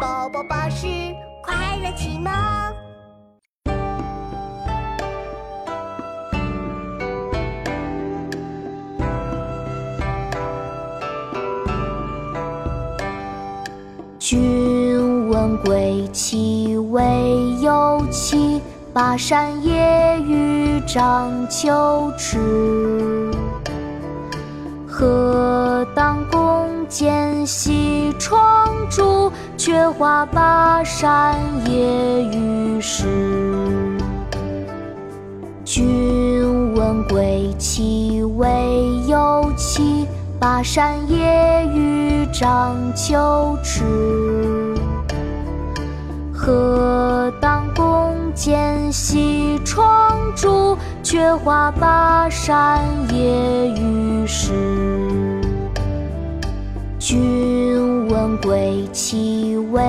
宝宝巴士快乐启蒙。君问归期未有期，巴山夜雨涨秋池。何当共剪西窗烛，却话巴山夜雨时。君问归期未有期，巴山夜雨涨秋池。何当共剪西窗烛，却话巴山夜雨时。君问归期未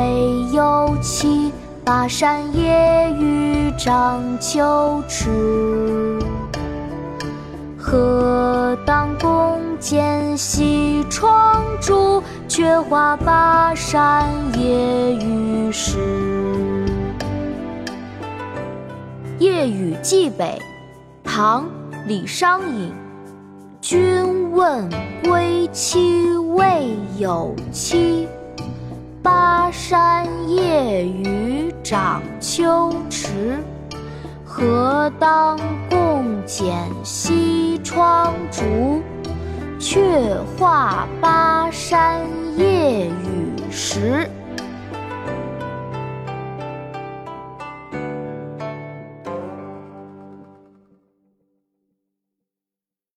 有期，巴山夜雨涨秋池。何当共剪西窗烛，却话巴山夜雨时。《夜雨寄北》唐·李商隐。君问归期有期，巴山夜雨涨秋池。何当共剪西窗烛，却话巴山夜雨时。